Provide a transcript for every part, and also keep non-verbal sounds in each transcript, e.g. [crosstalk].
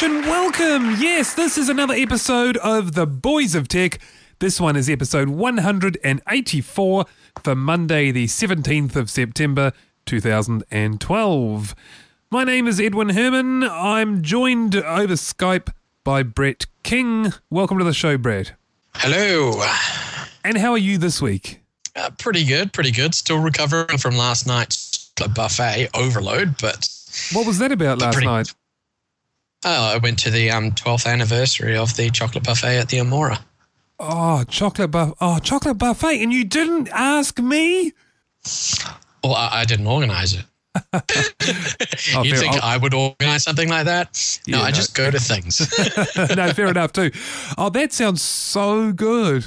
Much and welcome. Yes, this is another episode of The Boys of Tech. This one is episode 184 for Monday, the 17th of September 2012. My name is Edwin Herman. I'm joined over Skype by Brett King. Welcome to the show, Brett. Hello. And how are you this week? Uh, pretty good, pretty good. Still recovering from last night's buffet overload, but What was that about last Pretty- night? Oh, I went to the um, 12th anniversary of the chocolate buffet at the Amora. Oh, chocolate buff. Oh, chocolate buffet, and you didn't ask me. Well, I, I didn't organize it. [laughs] Oh, you think I'll- I would organize something like that? No, Yeah, I no. just go to things. [laughs] no, fair enough too. Oh, that sounds so good.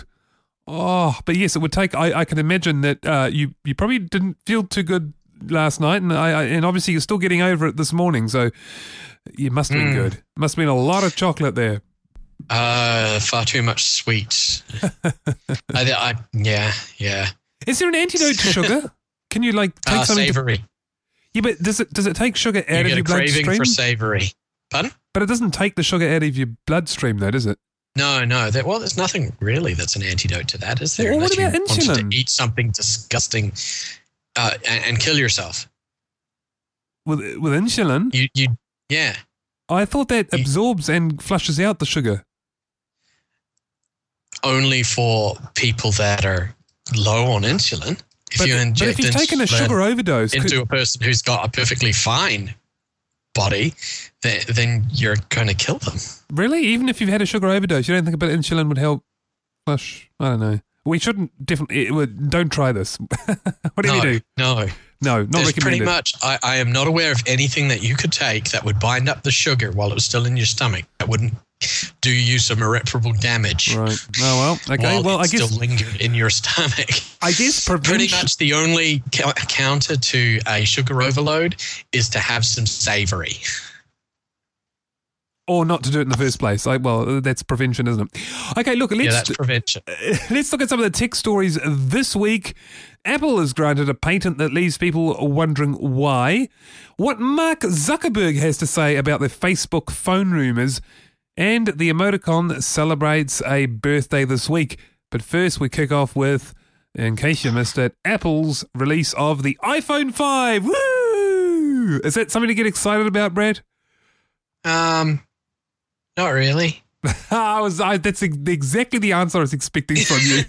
Oh, but yes, it would take. I, I can imagine that uh, you you probably didn't feel too good last night, and I, I and obviously you're still getting over it this morning. So you must have been Mm. good. Must have been a lot of chocolate there. uh, far too much sweet. [laughs] I, I, yeah, yeah. Is there an antidote to sugar? [laughs] Can you like take Uh, something? To, savory. yeah, but does it does it take sugar out You of get your a craving bloodstream? for savory. Pardon? but it doesn't take the sugar out of your bloodstream, though, does it? No, no. There, well, there's nothing really that's an antidote to that, is there? Well, what about insulin? to eat something disgusting uh, and, and kill yourself. With with insulin, You, you, yeah. I thought that You- absorbs and flushes out the sugar. Only for people that are low on insulin. If But, you but inject if you've taken a sugar overdose, could- into a person who's got a perfectly fine body, then, then you're going to kill them. Really? Even if you've had a sugar overdose, you don't think a bit of insulin would help flush? I don't know. We shouldn't definitely. Don't try this. [laughs] Whatever no, you do, no. no, not There's recommended. pretty much, I, I am not aware of anything that you could take that would bind up the sugar while it was still in your stomach that wouldn't do you some irreparable damage. Right. Oh well. Okay. well, I guess still lingered in your [laughs] stomach. I guess Pretty much the only counter to a sugar overload is to have some savory. Or not to do it in the first place. Like, well, that's prevention, isn't it? Okay. Look, yeah, let's that's prevention. [laughs] let's look at some of the tech stories this week. Apple has granted a patent that leaves people wondering why. What Mark Zuckerberg has to say about the Facebook phone rumors. And the emoticon celebrates a birthday this week. But first, we kick off with, in case you missed it, Apple's release of the iPhone 5. Woo! Is that something to get excited about, Brad? Um, not really. [laughs] I was. I, that's exactly the answer I was expecting from you.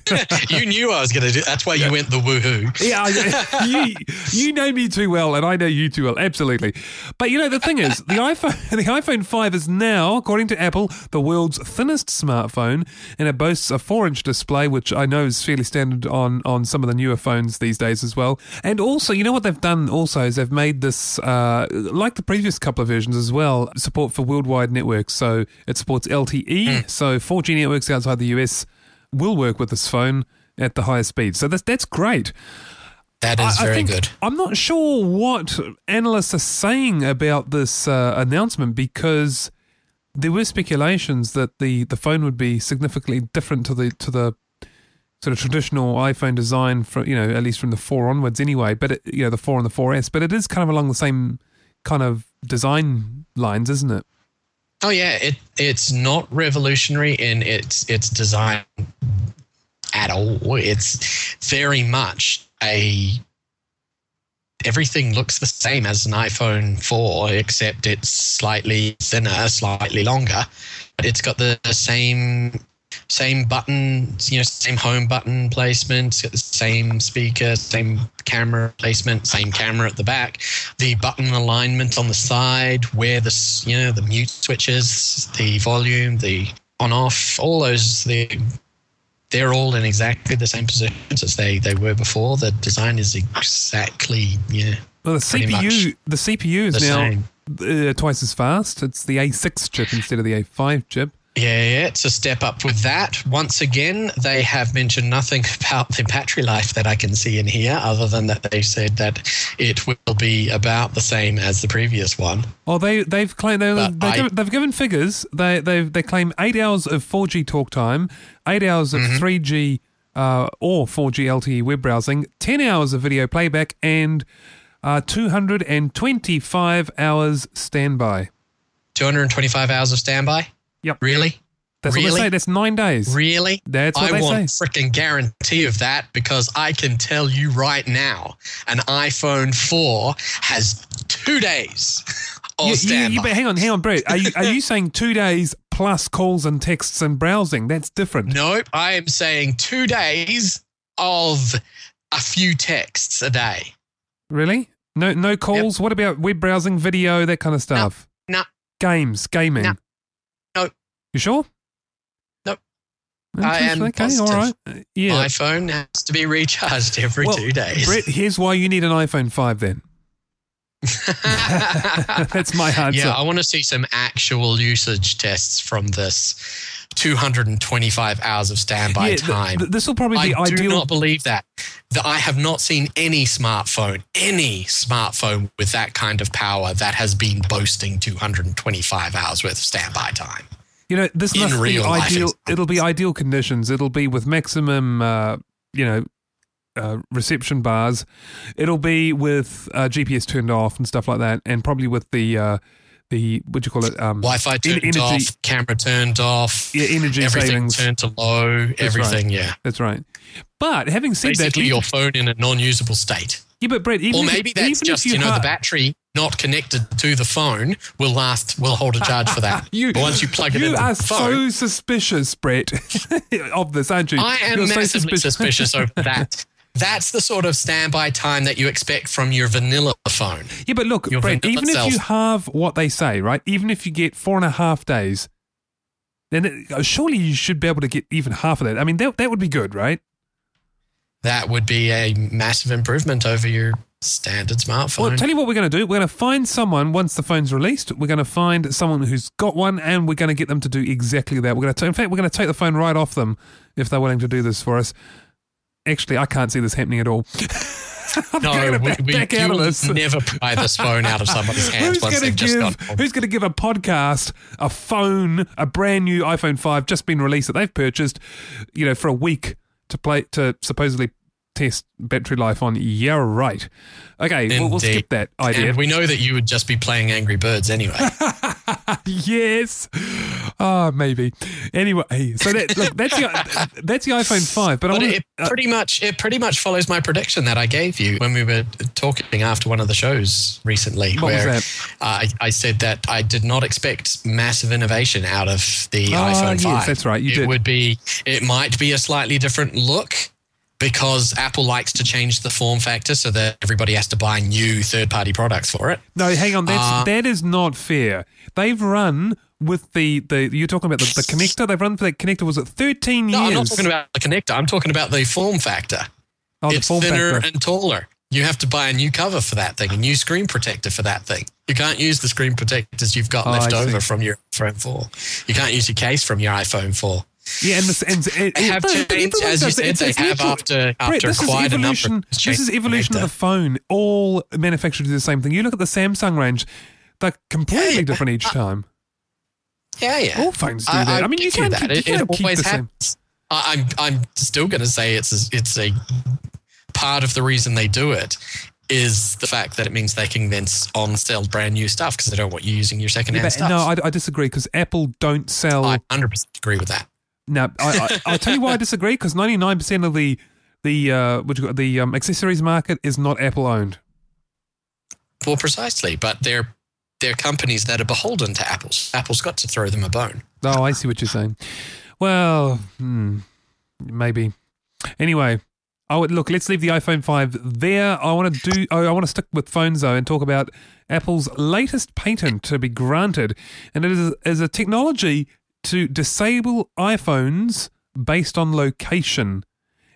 [laughs] you knew I was going to do. That's why you went the woohoo. Yeah, I- [laughs] you, you know me too well, and I know you too well, absolutely. But you know the thing is, the iPhone, the iPhone five is now, according to Apple, the world's thinnest smartphone, and it boasts a four-inch display, which I know is fairly standard on on some of the newer phones these days as well. And also, you know what they've done also is they've made this uh, like the previous couple of versions as well, support for worldwide networks. So it supports LTE, so 4G networks outside the US will work with this phone at the highest speed. So that's that's great. That is I- I very think- good. I'm not sure what analysts are saying about this uh, announcement because there were speculations that the, the phone would be significantly different to the to the sort of traditional iPhone design, for you know at least from the four onwards anyway. But it, you know the four and the 4S, but it is kind of along the same kind of design lines, isn't it? Oh yeah, it it's not revolutionary in its its design at all. It's very much a everything looks the same as an iPhone 4 except it's slightly thinner, slightly longer. It's got the, the same same button, you know, same home button placement, got the same speaker, same camera placement, same camera at the back, the button alignment on the side, where the you know the mute switches, the volume, the on off, all those the they're all in exactly the same positions as they they were before. The design is exactly yeah Well, the CPU the CPU is now uh, twice as fast. It's the A6 chip instead of the A5 chip. Yeah, yeah, it's a step up with that. Once again, they have mentioned nothing [laughs] about the battery life that I can see in here, other than that they said that it will be about the same as the previous one. Oh, they they've claimed they, But they I- give, they've given figures. They they they claim eight hours of 4G talk time, eight hours of Mm-hmm. 3G uh, or 4G LTE web browsing, ten hours of video playback, and uh, 225 hours standby. 225 hours of standby? Yep. Really? That's what they say. That's nine days. Really? That's what I they want say. freaking guarantee of that because I can tell you right now, an iPhone 4 has two days [laughs] you- standby. you- but hang on, hang on, Brett. Are you, are you [laughs] saying two days plus calls and texts and browsing? That's different. Nope, I am saying two days of a few texts a day. Really? No, no calls. What about web browsing, video, that kind of stuff? no. Games, gaming. No. No. You sure? Nope. I am Okay, all right. positive. Yeah. iPhone has to be recharged every Well, two days. Brett, here's why you need an iPhone 5 then. [laughs] [laughs] That's my answer. yeah, I want to see some actual usage tests from this 225 hours of standby Yeah, time. th- this will probably be I do not believe that. That I have not seen any smartphone, any smartphone with that kind of power that has been boasting 225 hours worth of standby time. You know, this In must be ideal. It'll be ideal conditions. It'll be with maximum, uh, you know, uh, reception bars. It'll be with uh, GPS turned off and stuff like that, and probably with the uh, the what do you call it? Um, Wi-Fi turned energy, off, camera turned off, Yeah, energy everything savings. turned to low, everything. Yeah, That's right. But having said basically that, your phone in a non-usable state. yeah, but Brett, even Or if- maybe that's even just if you know ha- the battery not connected to the phone will last will hold a charge for that. [laughs] You, but once you plug it in, you are phone, so suspicious, Brett, [laughs] of this, aren't you? I am You're so massively suspicious over [laughs] that. That's the sort of standby time that you expect from your vanilla phone. Yeah, but look, vanilla even if you have what they say, right? Even if you get four and a half days, then it, uh, surely you should be able to get even half of that. I mean, that that would be good, right? That would be a massive improvement over your standard smartphone. Well, tell you what we're going to do. We're going to find someone once the phone's released. We're going to find someone who's got one, and we're going to get them to do exactly that. We're going to, in fact, we're going to take the phone right off them if they're willing to do this for us. Actually, I can't see this happening at all. [laughs] I'm no, gonna we, back, we back out of this. never pry this phone out of somebody's hands Who's once going they've to just give? gone. Who's going to give a podcast, a phone, a brand new iPhone five just been released that they've purchased, you know, for a week to play to supposedly test battery life on? Yeah, right. Okay, we'll, we'll skip that idea. And we know that you would just be playing Angry Birds anyway. [laughs] yes. Oh, maybe. Anyway, so that look, that's the that's the iPhone five. But, But want it uh, pretty much it pretty much follows my prediction that I gave you when we were talking after one of the shows recently, What was where that? Uh, I, I said that I did not expect massive innovation out of the Ah, iPhone yes, five. that's right, you it did. would be it might be a slightly different look because Apple likes to change the form factor so that everybody has to buy new third party products for it. no, hang on. That's Uh, that is not fair. They've run with the the you're talking about the, the connector. They've run for that connector. Was it thirteen years? No? I'm not talking about the connector. I'm talking about the form factor. oh, the it's form thinner factor. and taller. You have to buy a new cover for that thing, a new screen protector for that thing. You can't use the screen protectors you've got Oh, left over from your iPhone 4. You can't use your case from your iPhone 4. Yeah, and, this, and, and have no, changed, as you it. said, they have after, after is quite a number. This is evolution of the phone. All manufacturers do the same thing. You look at the Samsung range; they're completely Yeah, different each time. Yeah, yeah. All phones do that. I, mean, you can't, that. keep, you it, can't it keep always the same. happens. I, I'm, I'm still going to say it's a, it's a part of the reason they do it is the fact that it means they can then on sell brand new stuff because they don't want you using your second Yeah, stuff. no, I, I disagree because Apple don't sell. I 100% agree with that. No, I, I, I'll tell you why I disagree. Because ninety nine percent of the the uh, what you got, the um, accessories market is not Apple owned. Well, precisely, but they're they're companies that are beholden to Apple's. Apple's got to throw them a bone. Oh, I see what you're saying. Well, hmm, maybe. Anyway, I would look. Let's leave the iPhone five there. I want to do. oh, I want to stick with phones though and talk about Apple's latest patent to be granted, and it is, is a technology to disable iPhones based on location.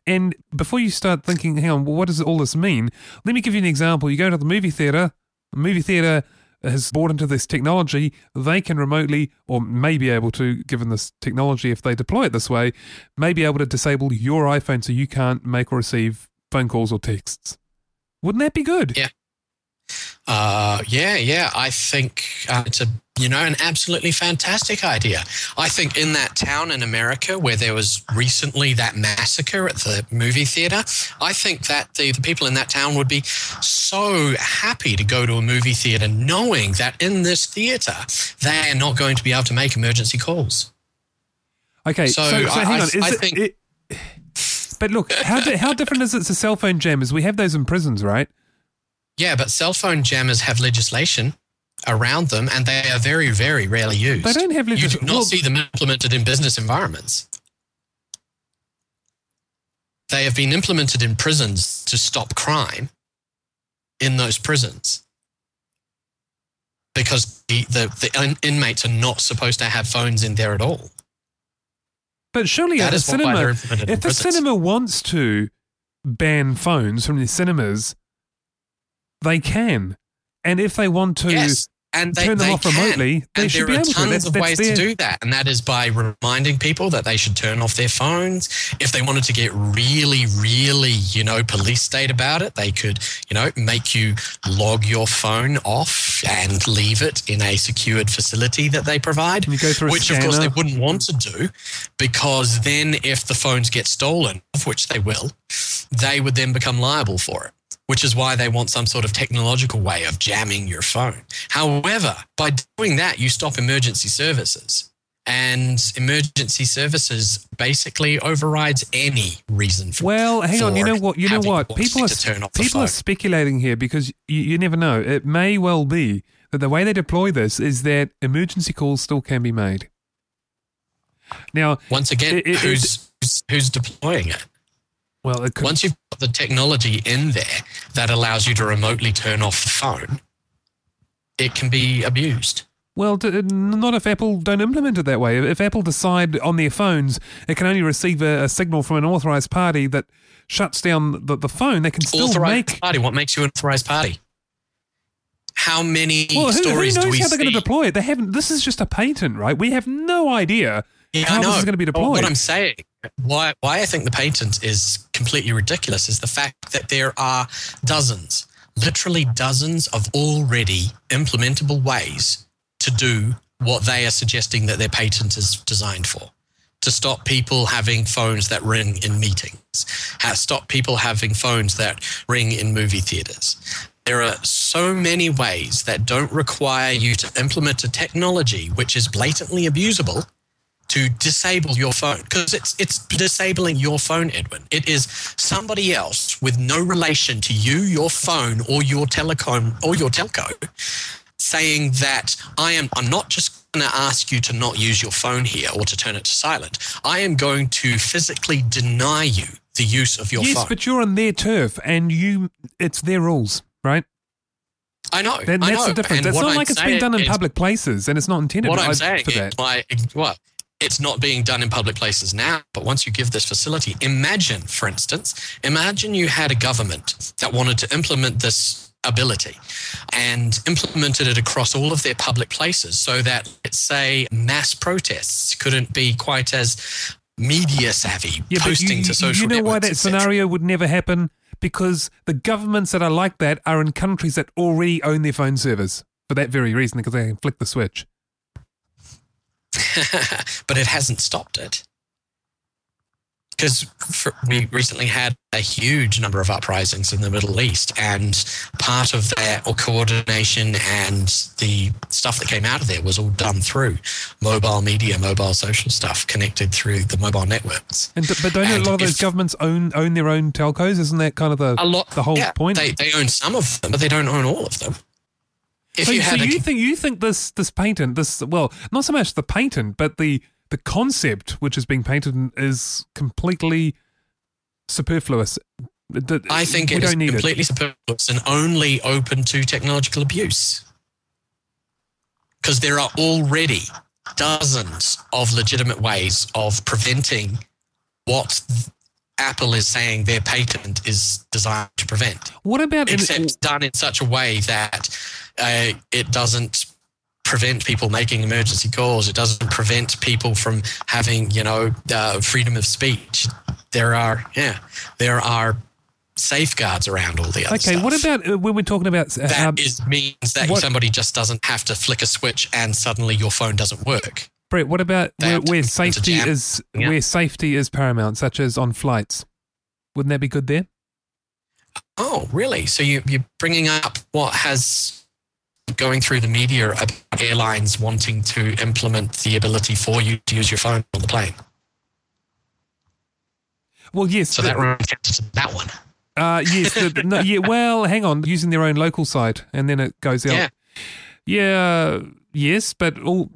And before you start thinking, hang on, what does all this mean? Let me give you an example. You go to the movie theater, the movie theater has bought into this technology, they can remotely, or may be able to, given this technology, if they deploy it this way, may be able to disable your iPhone so you can't make or receive phone calls or texts. Wouldn't that be good? Yeah. Uh, yeah, yeah. I think uh, it's a you know an absolutely fantastic idea. I think in that town in America where there was recently that massacre at the movie theater, I think that the, the people in that town would be so happy to go to a movie theater knowing that in this theater they are not going to be able to make emergency calls. Okay, so, So, so, I- hang on. Is I it, think- it- but look, how how different is it to cell phone jammers? We have those in prisons, right? Yeah, but cell phone jammers have legislation around them, and they are very, very rarely used. They don't have You do not well- see them implemented in business environments. They have been implemented in prisons to stop crime in those prisons because the, the, the inmates are not supposed to have phones in there at all. But surely That a is cinema, if the cinema wants to ban phones from the cinemas, they can. And if they want to, yes, and they, turn them they off can. remotely, they and should there be are able to. tons That's- of ways their- to do that, and that is by reminding people that they should turn off their phones. If they wanted to get really, really, you know, police state about it, they could, you know, make you log your phone off and leave it in a secured facility that they provide. You go through a which, of course, they wouldn't want to do, because then if the phones get stolen, of which they will, they would then become liable for it which is why they want some sort of technological way of jamming your phone. However, by doing that, you stop emergency services. And emergency services basically overrides any reason for Well, hang on. You know what? You know what? People are people are speculating here because you, you never know. It may well be that the way they deploy this is that emergency calls still can be made. Now, Once again, It- it- who's who's deploying it? Well, it could, Once you've got the technology in there that allows you to remotely turn off the phone, it can be abused. Well, not if Apple don't implement it that way. If Apple decide on their phones it can only receive a, a signal from an authorized party that shuts down the, the phone, they can still authorized make. party. What makes you an authorized party? How many Well, who, who knows do we how they're going to deploy it? They haven't. This is just a patent, right? We have no idea Yeah, how this is going to be Well, deployed. What I'm saying, why why I think the patent is completely ridiculous, is the fact that there are dozens, literally dozens of already implementable ways to do what they are suggesting that their patent is designed for. To stop people having phones that ring in meetings, stop people having phones that ring in movie theaters. There are so many ways that don't require you to implement a technology which is blatantly abusable to disable your phone because it's it's disabling your phone edwin it is somebody else with no relation to you your phone or your telecom or your telco saying that i am i'm not just going to ask you to not use your phone here or to turn it to silent i am going to physically deny you the use of your yes, phone but you're on their turf, and you it's their rules, right? i know That, I that's know. the difference. And It's not I'm like it's been done in is- public places, and it's not intended what I- I'm saying for is, my, well, it's not being done in public places now, but once you give this facility, imagine, for instance, imagine you had a government that wanted to implement this ability and implemented it across all of their public places so that, let's say, mass protests couldn't be quite as media savvy, Yeah, posting you, to social you know why that scenario would never happen? Because the governments that are like that are in countries that already own their phone servers for that very reason, because they can flick the switch. [laughs] but it hasn't stopped it. Because we recently had a huge number of uprisings in the Middle East, and part of that or coordination and the stuff that came out of there was all done through mobile media, mobile social stuff connected through the mobile networks. And but don't a lot of those if- governments own own their own telcos? Isn't that kind of the A lot, the whole yeah, point? They, they own some of them, but they don't own all of them. If so you so you think you think this this patent, this well, not so much the patent, but the the concept which is being painted is completely superfluous. I think it is completely superfluous and only open to technological abuse. Because there are already dozens of legitimate ways of preventing what Apple is saying their patent is designed to prevent, What about in, except done in such a way that uh, it doesn't prevent people making emergency calls. It doesn't prevent people from having, you know, uh, freedom of speech. There are, yeah, there are safeguards around all the other Okay, stuff. what about uh, when we're talking about uh, that um, is means that what- somebody just doesn't have to flick a switch and suddenly your phone doesn't work. Brett? What about where, where safety is Yeah. where safety is paramount, such as on flights? Wouldn't that be good there? Oh, really? So you, you're bringing up what has going through the media about airlines wanting to implement the ability for you to use your phone on the plane. Well, yes. So the- that that one. Uh, yes. The, no, [laughs] yeah. Well, hang on. Using their own local site, and then it goes out. Yeah. Yeah. Yes, but all.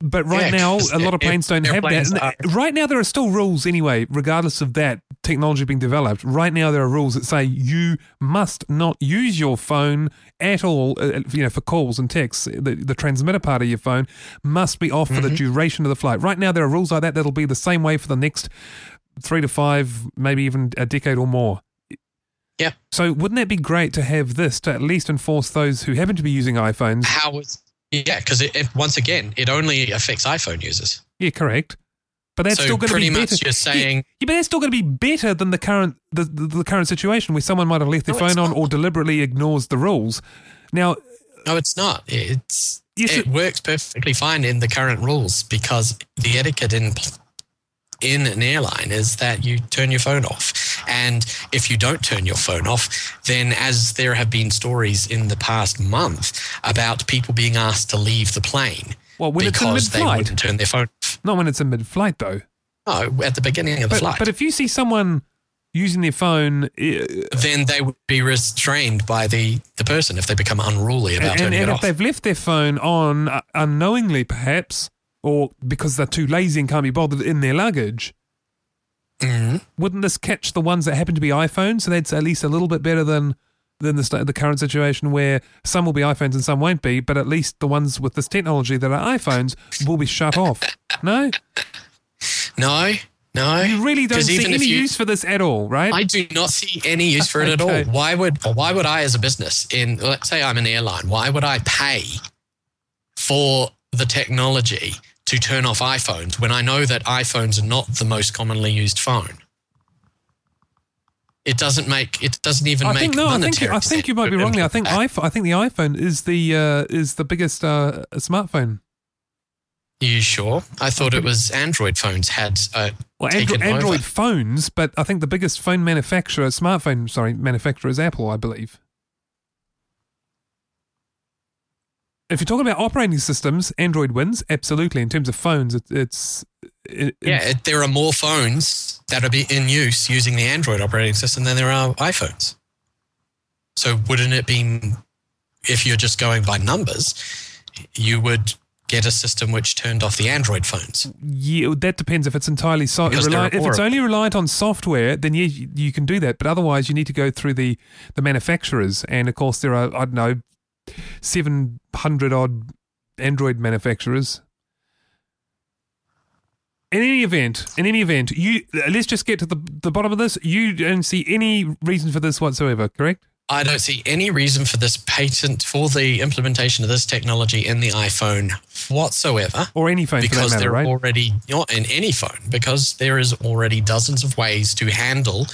But right Yeah, now, a lot of planes don't have that. are- Right now, there are still rules anyway, regardless of that technology being developed. Right now, there are rules that say you must not use your phone at all. uh, You know, for calls and texts, the, the transmitter part of your phone must be off for Mm-hmm. the duration of the flight. Right now, there are rules like that that'll be the same way for the next three to five, maybe even a decade or more. Yeah. So wouldn't that be great to have this to at least enforce those who happen to be using iPhones? How is yeah? Because once again, it only affects iPhone users. Yeah, correct. But that's So still going to be better. you're saying- yeah, yeah, but that's still going to be better than the current the, the, the current situation where someone might have left their No, phone on or deliberately ignores the rules. Now, No, it's not. It's Yes, it it- works perfectly fine in the current rules because the etiquette in in an airline is that you turn your phone off, and if you don't turn your phone off, then as there have been stories in the past month about people being asked to leave the plane well, when it's in because they mid-flight, wouldn't turn their phone off. not when it's in mid-flight though. No, at the beginning of the But, flight. but if you see someone using their phone then they would be restrained by the, the person if they become unruly about and, turning and it if off. they've left their phone on uh, unknowingly, perhaps, or because they're too lazy and can't be bothered in their luggage, Mhm. wouldn't this catch the ones that happen to be iPhones? So that's at least a little bit better than than the the current situation where some will be iPhones and some won't be, but at least the ones with this technology that are iPhones will be shut off. No, No, no. you really don't see any you- use for this at all, right? I do not see any use for it at all. Why would why would I as a business in let's say I'm an airline, why would I pay for the technology to turn off iPhones when I know that iPhones are not the most commonly used phone? It doesn't make it doesn't even I make think no. I think I think you might be wrong there. I think iPhone, I think the iPhone is the uh, is the biggest uh, smartphone. that. you sure? I thought it was Android phones had uh, Well, Android over. phones, but I think the biggest phone manufacturer, smartphone, sorry, manufacturer is Apple, I believe. If you're talking about operating systems, Android wins absolutely. In terms of phones, it, it's it, Yeah, it's- it, there are more phones that are be in use using the Android operating system than there are iPhones. So wouldn't it be, if you're just going by numbers, you would get a system which turned off the Android phones? yeah, that depends if it's entirely so- reliant. If it's only reliant on software, then yeah, you, you can do that. But otherwise, you need to go through the the manufacturers, and of course, there are I don't know seven hundred odd Android manufacturers. In any event, in any event, you let's just get to the the bottom of this. You don't see any reason for this whatsoever, correct? I don't see any reason for this patent for the implementation of this technology in the iPhone whatsoever. Or any phone because matter, they're right? already not in any phone because there is already dozens of ways to handle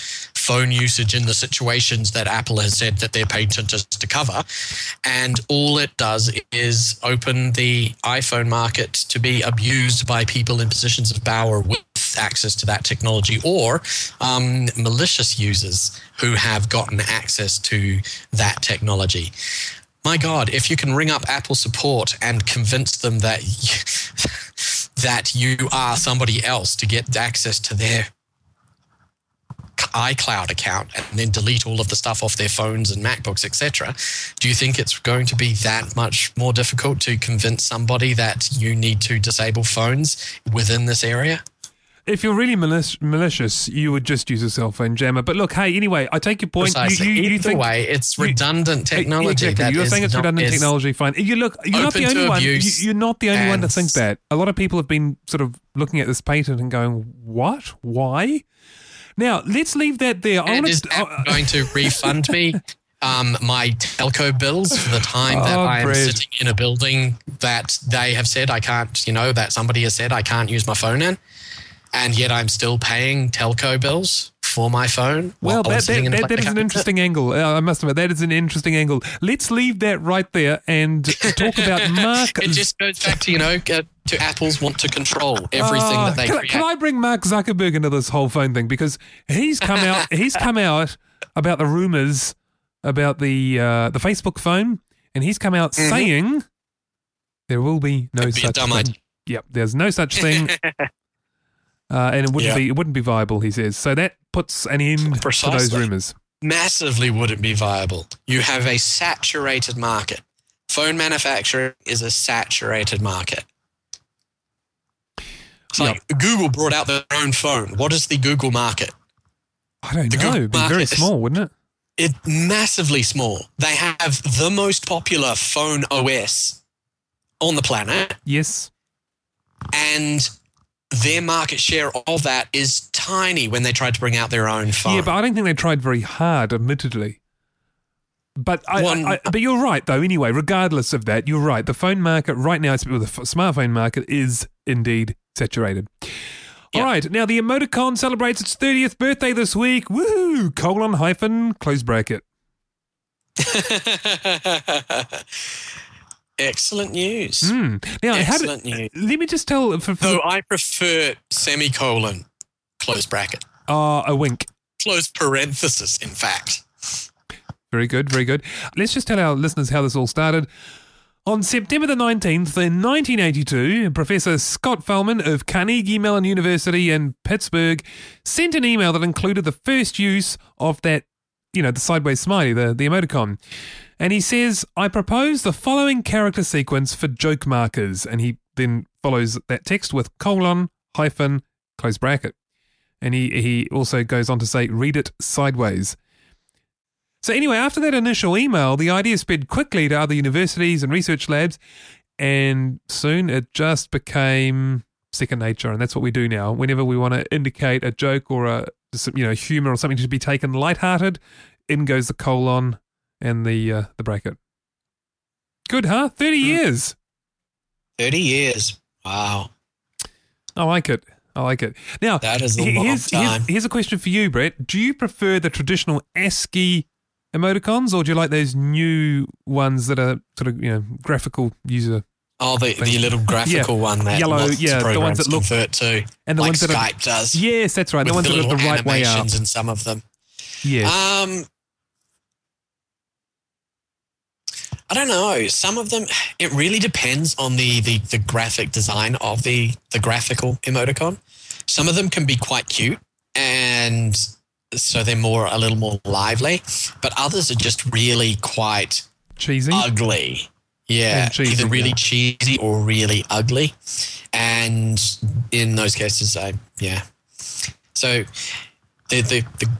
phone usage in the situations that Apple has said that their patent is to cover. And all it does is open the iPhone market to be abused by people in positions of power with access to that technology or um, malicious users who have gotten access to that technology. My God, if you can ring up Apple support and convince them that [laughs] that you are somebody else to get access to their iCloud account and then delete all of the stuff off their phones and MacBooks, etc. Do you think it's going to be that much more difficult to convince somebody that you need to disable phones within this area? If you're really malic- malicious, you would just use a cell phone jammer. But look, hey, anyway, I take your point. Precisely. You, you, you Either think, way, it's you- redundant technology. Exactly. You're saying it's redundant technology. Fine. You look. You're not the only one. You're not the only one to think that. A lot of people have been sort of looking at this patent and going, "What? Why?" Now let's leave that there. I And want is to. Apple going to refund me [laughs] um, my telco bills for the time that Oh, I am Brett. sitting in a building that they have said I can't, you know, that somebody has said I can't use my phone in, and yet I'm still paying telco bills for my phone. Well, that, that, that, that place an interesting angle. Uh, I must admit, that is an interesting angle. Let's leave that right there and [laughs] talk about Mark. It just goes back to you know uh, to Apple's want to control everything Oh, that they can, I- create. can I bring Mark Zuckerberg into this whole phone thing because he's come out. [laughs] he's come out about the rumors about the uh, the Facebook phone, and he's come out Mhm. saying there will be no be such dumb thing. idea. Yep, there's no such thing, [laughs] uh, and it wouldn't Yeah. be it wouldn't be viable. He says so. That puts an end to those rumors. massively wouldn't be viable. You have a saturated market. Phone manufacturing is a saturated market. It's like Google brought out their own phone. What is the Google market? I don't The know. Google It'd be very small, wouldn't it? It's massively small. They have the most popular phone OS on the planet, Yes. and their market share of that is tiny when they tried to bring out their own phone. Yeah, but I don't think they tried very hard, admittedly. But I, One- I, I- but you're right though. Anyway, regardless of that, you're right. The phone market right now, the smartphone market, is indeed saturated. All Yeah. right, now the emoticon celebrates its 30th birthday this week. Woo! Colon hyphen close bracket. [laughs] Excellent news. Hmm. Now, did, Excellent news. let me just tell for, for Though I prefer semicolon, close bracket, uh, a wink. close parenthesis, in fact. Very good, very good. Let's just tell our listeners how this all started. On September the 19th, in 1982, Professor Scott Fahlman of Carnegie Mellon University in Pittsburgh sent an email that included the first use of that, you know, the sideways smiley, the, the emoticon. And he says, I propose the following character sequence for joke markers. And he then follows that text with colon, hyphen, close bracket. And he, he also goes on to say, read it sideways. So, anyway, after that initial email, the idea spread quickly to other universities and research labs, and soon it just became second nature. And that's what we do now. Whenever we want to indicate a joke or a you know humor or something to be taken lighthearted, in goes the colon and the uh, the bracket. Good, huh? Thirty years. 30 years. Wow. I like it. I like it. Now, That is a here's, time. here's, here's a question for you, Brett. Do you prefer the traditional ASCII emoticons, or do you like those new ones that are sort of you know graphical user Oh, the, the little [laughs] graphical one that Yellow, yeah, the ones that look- convert to, and the like ones that are Skype does. yes, that's right. The ones that are the right way out. animations in some of them. Yeah. Um, I don't know. Some of them, it really depends on the, the, the graphic design of the, the graphical emoticon. Some of them can be quite cute and so they're more a little more lively, but others are just really quite Cheesy. ugly. Yeah, cheesy, either really yeah. cheesy or really ugly. And in those cases, I yeah. So the the the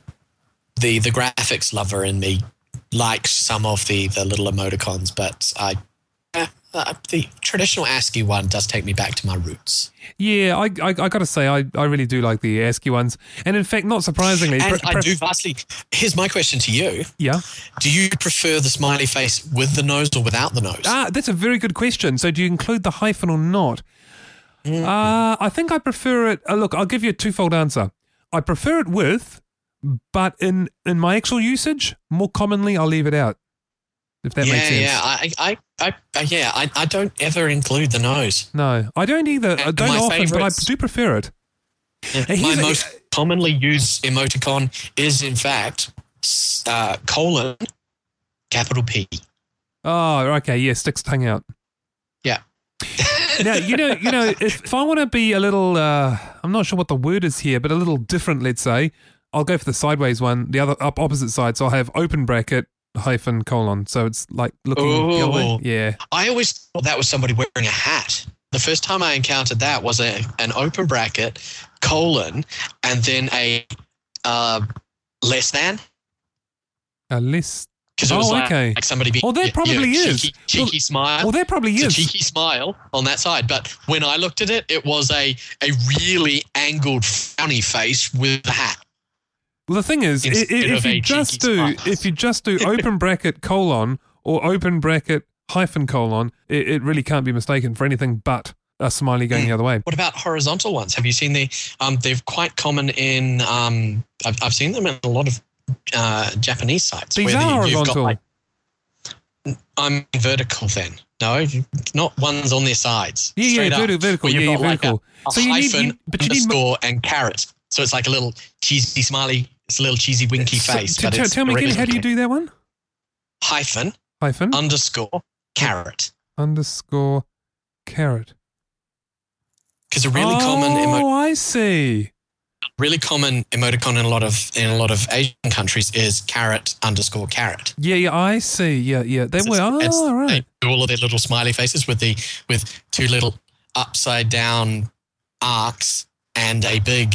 the, the graphics lover in me likes some of the the little emoticons, but I. uh, the traditional ASCII one does take me back to my roots. yeah, I, I I gotta say, I, I really do like the ASCII ones, and in fact, not surprisingly, And pre- I do vastly. Here's my question to you: Yeah. Do you prefer the smiley face with the nose or without the nose? Ah, that's a very good question. So, do you include the hyphen or not? Mm. Uh, I think I prefer it. Uh, look, I'll give you a twofold answer. I prefer it with, but in in my actual usage, more commonly, I'll leave it out. If that yeah, makes sense. yeah. I, I, I, I yeah. I, I don't ever include the nose. No, I don't either. I don't often, but I do prefer it. My a- most commonly used emoticon is, in fact, uh, colon, capital P. Oh, okay. Yeah, sticks tongue out. Yeah. [laughs] now you know you know if, if I want to be a little uh, I'm not sure what the word is here, but a little different. Let's say I'll go for the sideways one, the other up opposite side. So I'll have open bracket hyphen colon. So it's like looking the other way. Oh. Yeah. I always thought that was somebody wearing a hat. The first time I encountered that was a, an open bracket, colon, and then a uh, less than. A list. Because it was Oh, like, okay. like somebody being Well, there probably yeah, is. cheeky, cheeky smile. Well, there probably It's a is. cheeky smile on that side. But when I looked at it, it was a, a really angled, frowny face with a hat. Well, the thing is, i- i- if you just do if you just do [laughs] open bracket colon or open bracket hyphen colon, it, it really can't be mistaken for anything but a smiley going the other way. What about horizontal ones? Have you seen the? Um, they're quite common in. Um, I've, I've seen them in a lot of uh, Japanese sites. These where are the- you've got horizontal. like. I'm vertical then. No, not ones on their sides. Yeah, yeah, vertical, vertical. Yeah, yeah, like a- vertical. A, So you need- hyphen, you- but you need and caret. So it's like a little cheesy smiley. It's a little cheesy winky So, face. t- but tell- it's tell me again, how do you do that one? hyphen Hyphen underscore caret? underscore caret. Because a really oh, common emo- I see. really common emoticon in a lot of in a lot of Asian countries is caret underscore caret. Yeah, yeah, I see. Yeah, yeah. They were. Oh, it's- right. They do all of their little smiley faces with the with two little upside down arcs and a big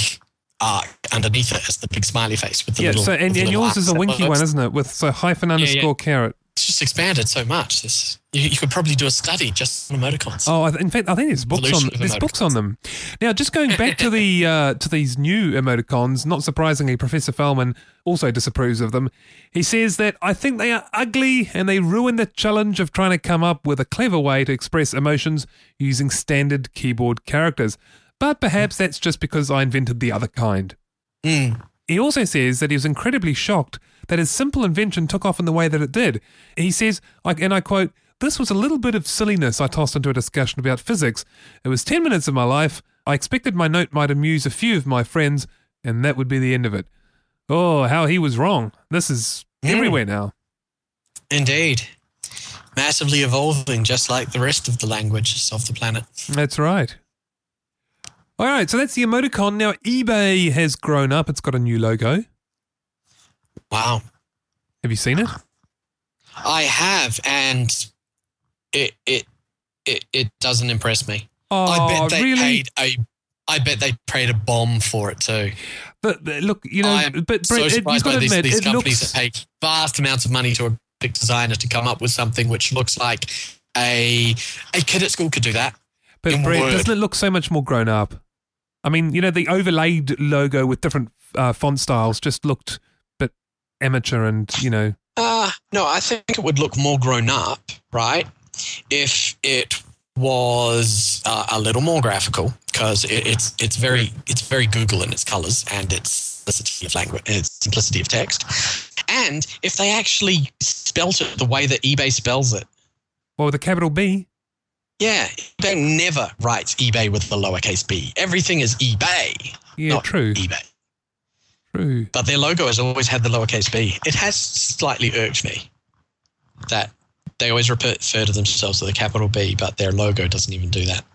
arc underneath it is the big smiley face with the Yeah. little. So, and, and yours is a winky one, isn't it? With so hyphen yeah. underscore caret. It's just expanded so much. This you, you could probably do a study just on emoticons. Oh, in fact, I think there's books on Evolution there's books on them. Now, just going back to the [laughs] uh, to these new emoticons, not surprisingly, Professor Fahlman also disapproves of them. He says that I think they are ugly and they ruin the challenge of trying to come up with a clever way to express emotions using standard keyboard characters. But perhaps that's just because I invented the other kind. Mm. He also says that he was incredibly shocked that his simple invention took off in the way that it did. He says, and I quote, This was a little bit of silliness I tossed into a discussion about physics. It was 10 minutes of my life. I expected my note might amuse a few of my friends, and that would be the end of it. Oh, how he was wrong. This is Mm. everywhere now. Indeed, massively evolving, just like the rest of the languages of the planet. That's right. All right, so that's the emoticon. Now, eBay has grown up. It's got a new logo. Wow. Have you seen it? I have, and it it it, it doesn't impress me. Oh, I bet they really? paid a. I bet they paid a bomb for it too. But, but look, you know, I'm but so it, surprised got by these, admit, these companies looks. that pay vast amounts of money to a big designer to come up with something which looks like a a kid at school could do that. But Brett, doesn't it look so much more grown up? I mean, you know, the overlaid logo with different uh, font styles just looked a bit amateur and, you know, Uh, no, I think it would look more grown up, right? If it was uh, a little more graphical, because it, it's it's very it's very Google in its colors and its simplicity of language, its simplicity of text, and if they actually spelt it the way that eBay spells it. well, with a capital B. Yeah, eBay never writes eBay with the lowercase b. Everything is eBay, Yeah, not true, eBay. true. But their logo has always had the lowercase b. It has slightly irked me that they always refer refer to themselves with a capital B, but their logo doesn't even do that.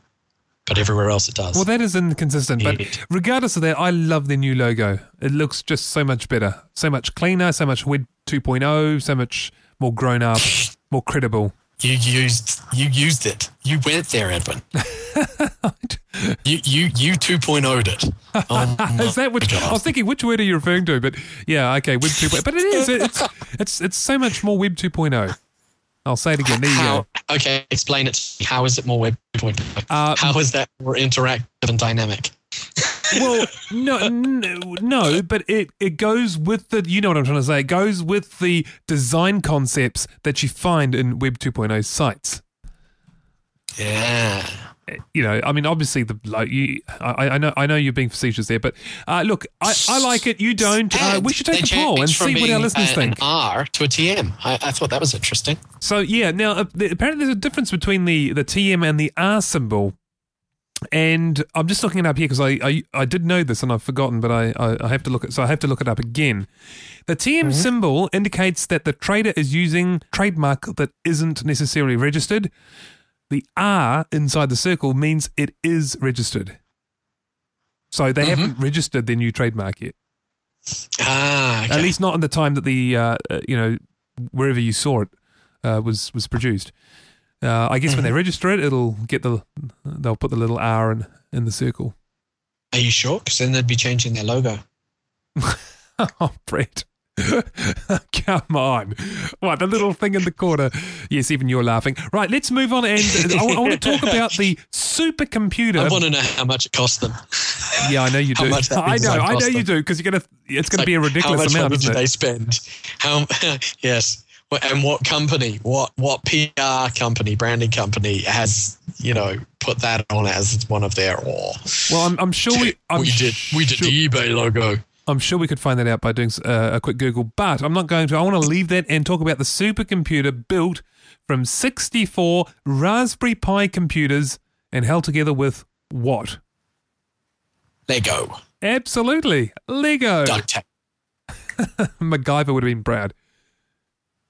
But everywhere else it does. Well, that is inconsistent. But regardless of that, I love their new logo. It looks just so much better, so much cleaner, so much Web 2.0, so much more grown up, [laughs] more credible. You used you used it. You went there, Edwin. [laughs] you you you 2.0'd it. Oh [laughs] Is that which I God. was thinking? Which word are you referring to? But yeah, okay, Web 2.0. But it is. It's it's it's so much more Web 2.0. I'll say it again. There you How, go. okay, explain it. to me. How is it more web 2.0? Uh, How is that more interactive and dynamic? [laughs] well, no, no, no, but it it goes with the. You know what I'm trying to say. It goes with the design concepts that you find in Web 2.0 sites. Yeah. you know, I mean, obviously the like you, I, I know, I know you're being facetious there, but uh, look, I, I like it. You don't. Uh, we should take a poll and see what our listeners a- think. An R to a TM. I, I thought that was interesting. So yeah, now uh, the, apparently there's a difference between the the TM and the R symbol. And I'm just looking it up here because I, I I did know this and I've forgotten, but I, I I have to look at so I have to look it up again. The TM symbol indicates that the trader is using trademark that isn't necessarily registered. The R inside the circle means it is registered. So they haven't registered their new trademark yet. Ah, okay. At least not in the time that the uh, uh, you know wherever you saw it uh, was was produced. Uh, I guess when they register it, it'll get the they'll put the little R in in the circle. Are you sure? Because then they'd be changing their logo. [laughs] oh, Brett. [laughs] Come on. What, the little thing in the corner? Yes, even you're laughing. Right, let's move on. And I, I want to talk [laughs] about the supercomputer. I want to know how much it cost them. yeah, I know you do. I know, I know cost you do because you're gonna. It's gonna Like, be a how ridiculous much amount, money did they spend? How? yes. And what company? What what PR company, branding company has you know put that on as one of their? Oh, Well, I'm, I'm sure we. I'm we did we did sure- the eBay logo. I'm sure we could find that out by doing uh, a quick Google, but I'm not going to. I want to leave that and talk about the supercomputer built from 64 Raspberry Pi computers and held together with what? Lego Absolutely, Lego. duct tape. [laughs] MacGyver would have been proud.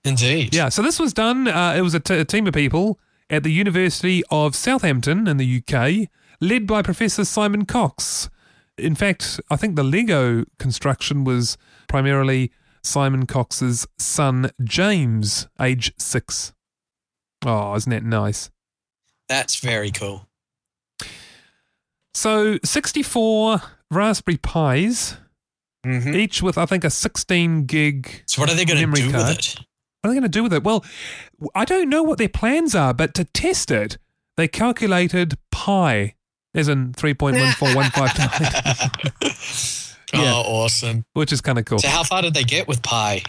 Indeed. Yeah, so this was done. Uh, it was a, t- a team of people at the University of Southampton in the UK, led by Professor Simon Cox. In fact, I think the Lego construction was primarily Simon Cox's son, James, age six. Oh, isn't that nice? That's very cool. So, 64 Raspberry Pis, Mm-hmm. each with, I think, a 16 gig So what are they going to do card. with it? What are they going to do with it? Well, I don't know what their plans are, but to test it, they calculated pi, as in 3.14159, [laughs] [laughs] Yeah. Oh, awesome. which is kind of cool. So how far did they get with Pi?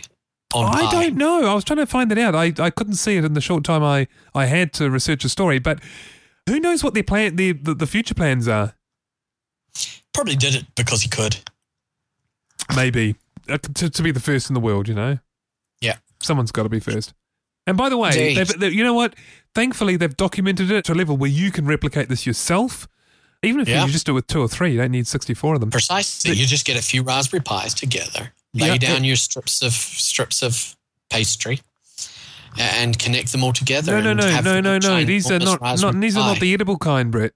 On I Pi? don't know. I was trying to find that out. I, I couldn't see it in the short time I, I had to research a story, but who knows what their plan, their, the, the future plans are? Probably did it because he could. Maybe uh, to, to be the first in the world, you know? Yeah. Someone's got to be first. And by the way, they've, they, you know what? Thankfully, they've documented it to a level where you can replicate this yourself. Even if Yeah. you just do it with two or three, you don't need 64 of them. Precisely. You just get a few Raspberry Pis together, lay Yeah. down your strips of strips of pastry, and connect them all together. No, no, no, no, no, no. These are not, not these are not the edible kind, Brett.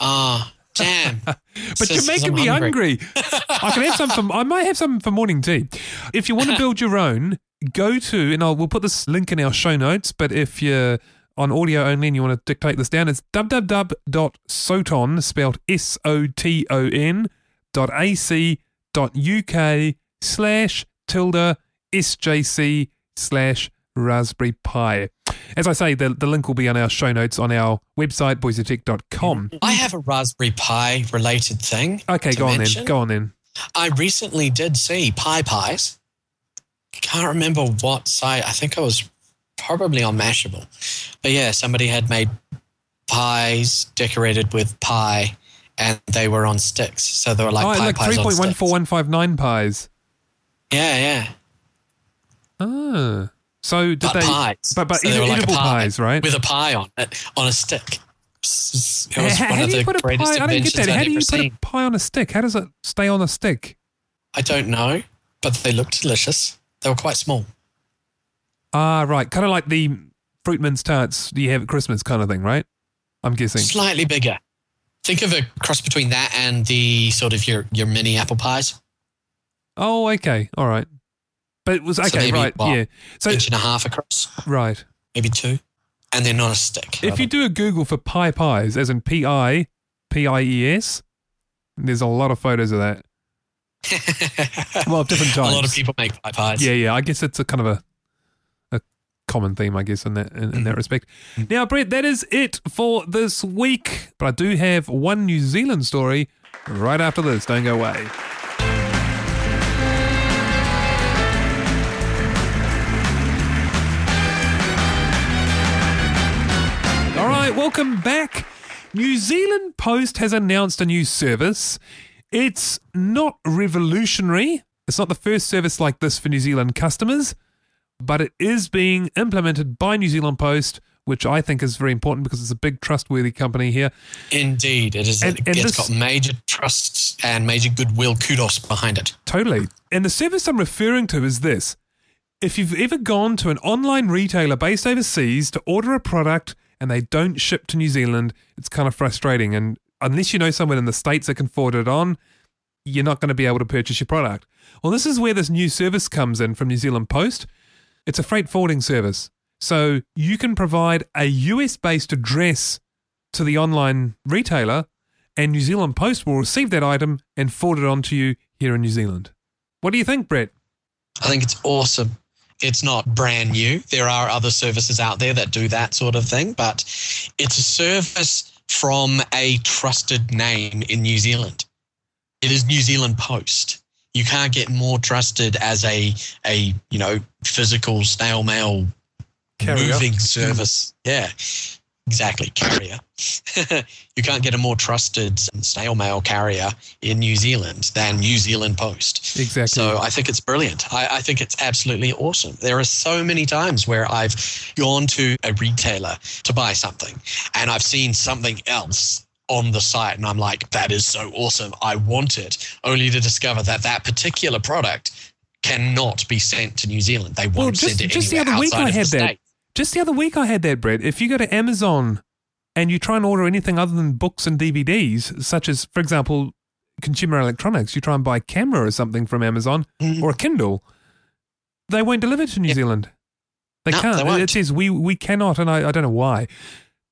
Ah, damn. [laughs] But you're making me hungry. [laughs] I can have some for. I might have some for morning tea. If you want to [laughs] build your own, go to and I'll we'll put this link in our show notes. But if you're on audio only and you want to dictate this down, it's www.soton spelled S O T O N dot A C dot UK slash tilde SJC slash Raspberry Pi. As I say, the, the link will be on our show notes on our website, boysoftech.com. I have a Raspberry Pi related thing. Okay, go on mention. then. Go on then. I recently did see Pi Pies. Can't remember what site. I think I was probably on Mashable. But yeah, somebody had made pies decorated with pie and they were on sticks. So they were like oh, pie like pies on 3.14159 pies. Yeah, yeah. Ah. So did But they pies. But but So they like edible pie pies, right? With a pie on it, on a stick. It was how, one how of do you the greatest pie? I don't get that. I'd How do you put a pie on a stick? How does it stay on a stick? I don't know, but they look delicious. They were quite small. Ah, right. Kind of like the fruit mince tarts you have at Christmas kind of thing, right? I'm guessing. Slightly bigger. Think of a cross between that and the sort of your, your mini apple pies. Oh, okay. All right. But it was okay, maybe, right? what, yeah. So inch and a half across, right. maybe two. And they're not a stick. If you do a Google for pie pies, as in P I P I E S, there's a lot of photos of that. [laughs] Well, different times. a lot of people make pie pies. Yeah, yeah. I guess it's a kind of a a common theme, I guess, in that in, in that mm. respect. Mm. Now, Brett, that is it for this week. But I do have one New Zealand story right after this. Don't go away. All right, welcome back. New Zealand Post has announced a new service. It's not revolutionary. It's not the first service like this for New Zealand customers, but it is being implemented by New Zealand Post, which I think is very important because it's a big, trustworthy company here. Indeed. It is. And- and it's this- got major trusts and major goodwill kudos behind it. Totally. And the service I'm referring to is this. If you've ever gone to an online retailer based overseas to order a product and they don't ship to New Zealand, it's kind of frustrating. And unless you know someone in the States that can forward it on, you're not going to be able to purchase your product. Well, this is where this new service comes in from New Zealand Post. It's a freight forwarding service. So you can provide a US based address to the online retailer, and New Zealand Post will receive that item and forward it on to you here in New Zealand. What do you think, Brett? I think it's awesome. It's not brand new. There are other services out there that do that sort of thing, but it's a service from a trusted name in New Zealand. It is New Zealand Post. You can't get more trusted as a a you know physical snail mail Carrier. moving hmm. service. Yeah, exactly. Carrier. [laughs] you can't get a more trusted snail mail carrier in New Zealand than New Zealand Post. Exactly. So I think it's brilliant. I, I think it's absolutely awesome. There are so many times where I've gone to a retailer to buy something and I've seen something else on the site and I'm like, that is so awesome. I want it, only to discover that that particular product cannot be sent to New Zealand. They won't Well, just, send it just the anywhere other week outside I of had the that. state. Just the other week I had that, Brett. If you go to Amazon and you try and order anything other than books and DVDs, such as, for example, consumer electronics, you try and buy a camera or something from Amazon Mhm. or a Kindle, they won't deliver to New Yeah. Zealand. They No, can't. they. It says we we cannot, and I, I don't know why.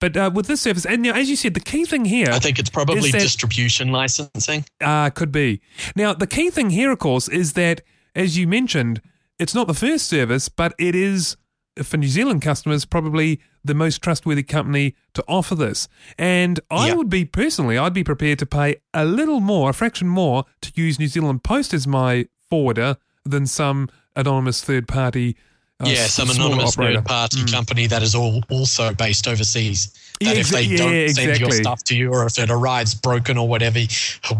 But uh, with this service, and you know, as you said, the key thing here I think it's probably that- distribution licensing. Uh, could be. Now, the key thing here, of course, is that, as you mentioned, it's not the first service, but it is, for New Zealand customers, probably the most trustworthy company to offer this. And I Yeah. would be, personally, I'd be prepared to pay a little more, a fraction more, to use New Zealand Post as my forwarder than some anonymous third party. Uh, yeah, some anonymous operator. third party company that is all also based overseas. Yeah, That if they don't yeah, send your stuff to you, or if it arrives broken or whatever,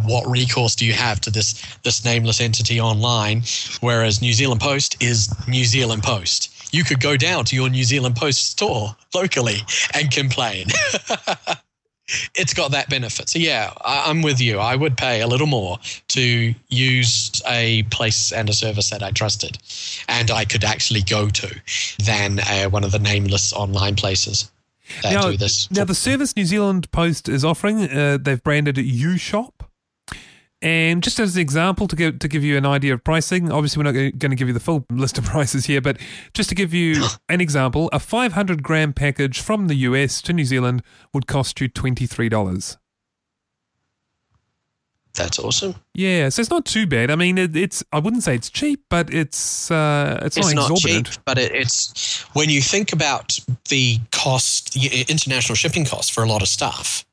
what recourse do you have to this this nameless entity online? Whereas New Zealand Post is New Zealand Post. You could go down to your New Zealand Post store locally and complain. [laughs] it's got that benefit. So yeah, I, I'm with you. I would pay a little more to use a place and a service that I trusted, and I could actually go to, than uh, one of the nameless online places that now, do this. Now, the service New Zealand Post is offering, uh, they've branded it YouShop. And just as an example, to give to give you an idea of pricing, obviously we're not going to give you the full [laughs] list of prices here, but just to give you [laughs] an example, a 500 gram package from the US to New Zealand would cost you twenty three dollars. That's awesome. Yeah, so it's not too bad. I mean, it, it's I wouldn't say it's cheap, but it's uh, it's, It's not not exorbitant. cheap, but it, it's when you think about the cost, international shipping costs for a lot of stuff,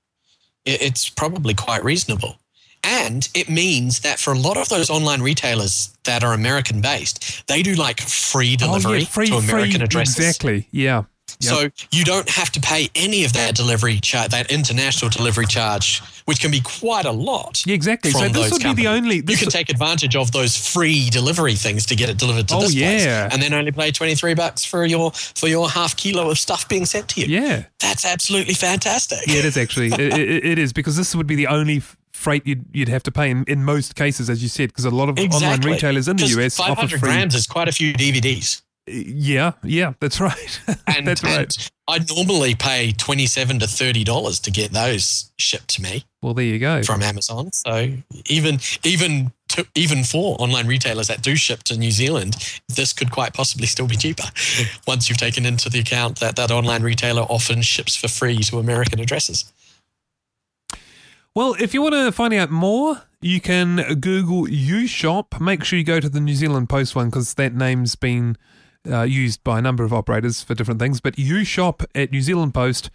it, it's probably quite reasonable. And it means that for a lot of those online retailers that are American based, they do like free delivery oh, yeah, free, to American free, addresses. Exactly. Yeah. Yep. So you don't have to pay any of that delivery charge, that international delivery charge, which can be quite a lot. Yeah, exactly. So this would be the companies. only. You can take advantage of those free delivery things to get it delivered to Oh, this place, and then only pay twenty three bucks for your for your half kilo of stuff being sent to you. yeah. That's absolutely fantastic. Yeah, it is actually. it, it, it is because this would be the only freight you'd, you'd have to pay in, in most cases, as you said, because a lot of online retailers in the US offer 500 free. grams is quite a few DVDs. Yeah, yeah, that's right. [laughs] And, that's right. and I normally pay twenty seven to thirty dollars to get those shipped to me. well, there you go. from Amazon. So even even to, even for online retailers that do ship to New Zealand, this could quite possibly still be cheaper [laughs] once you've taken into the account that that online retailer often ships for free to American addresses. Well, if you want to find out more, you can Google YouShop. Make sure you go to the New Zealand Post one because that name's been uh, used by a number of operators for different things. But YouShop at New Zealand Post,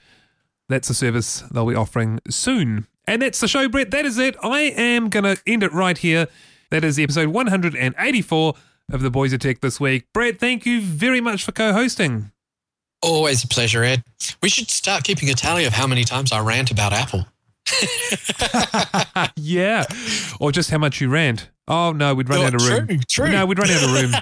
that's a service they'll be offering soon. And that's the show, Brett. That is it. I am going to end it right here. That is episode 184 of The Boys of Tech this week. Brett, thank you very much for co hosting. Always a pleasure, Ed. We should start keeping a tally of how many times I rant about Apple. [laughs] yeah. Or just how much you rant. Oh, no, we'd run Oh, out of room. true, true. No, we'd run out of room.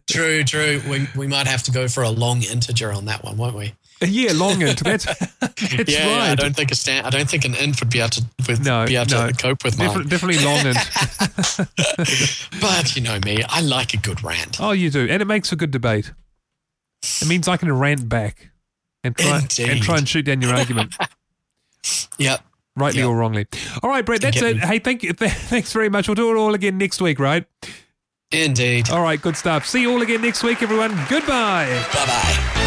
[laughs] [laughs] True, true. We, we might have to go for a long integer on that one, won't we? Yeah, long int. That's, that's yeah, right. I don't think a stand, I don't think an int would be able to with, No, be able no. to cope with mine. Defi- definitely long int. But you know me, I like a good rant. oh, you do, and it makes a good debate. It means I can rant back and try and try and shoot down your argument, Yep. rightly Yeah. or wrongly. All right, Brett, that's it. me. Hey, thank you. [laughs] Thanks very much. We'll do it all again next week, right? Indeed. All right, good stuff. See you all again next week, everyone. Goodbye. Bye bye.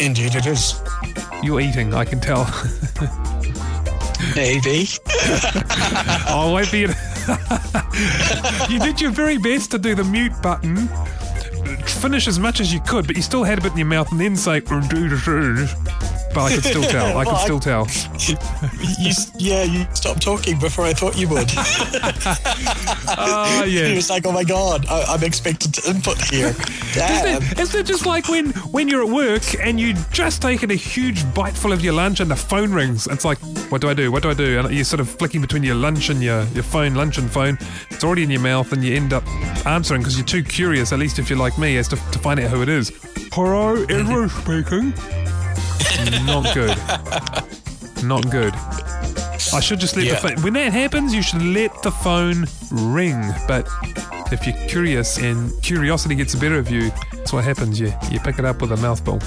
Indeed, it is. You're eating, I can tell. Maybe. [laughs] oh, wait for you. [laughs] you did your very best to do the mute button, finish as much as you could, but you still had a bit in your mouth, and then say, but I could still tell. I [laughs] could Well, I- still tell. [laughs] you, yeah, you stopped talking before I thought you would. Oh, He yeah. was like, "Oh my god, I, I'm expected to input here." Damn. Isn't it, isn't it just like when, when you're at work and you just taken a huge bite full of your lunch and the phone rings? It's like, what do I do? What do I do? And you're sort of flicking between your lunch and your, your phone, lunch and phone. It's already in your mouth and you end up answering because you're too curious, at least if you're like me, as to, to find out who it is. Hello, Edward [laughs] speaking. Not good. Not good. I should just let Yeah. the phone. When that happens, you should let the phone ring. But if you're curious and curiosity gets the better of you, that's what happens. You you pick it up with a mouthful.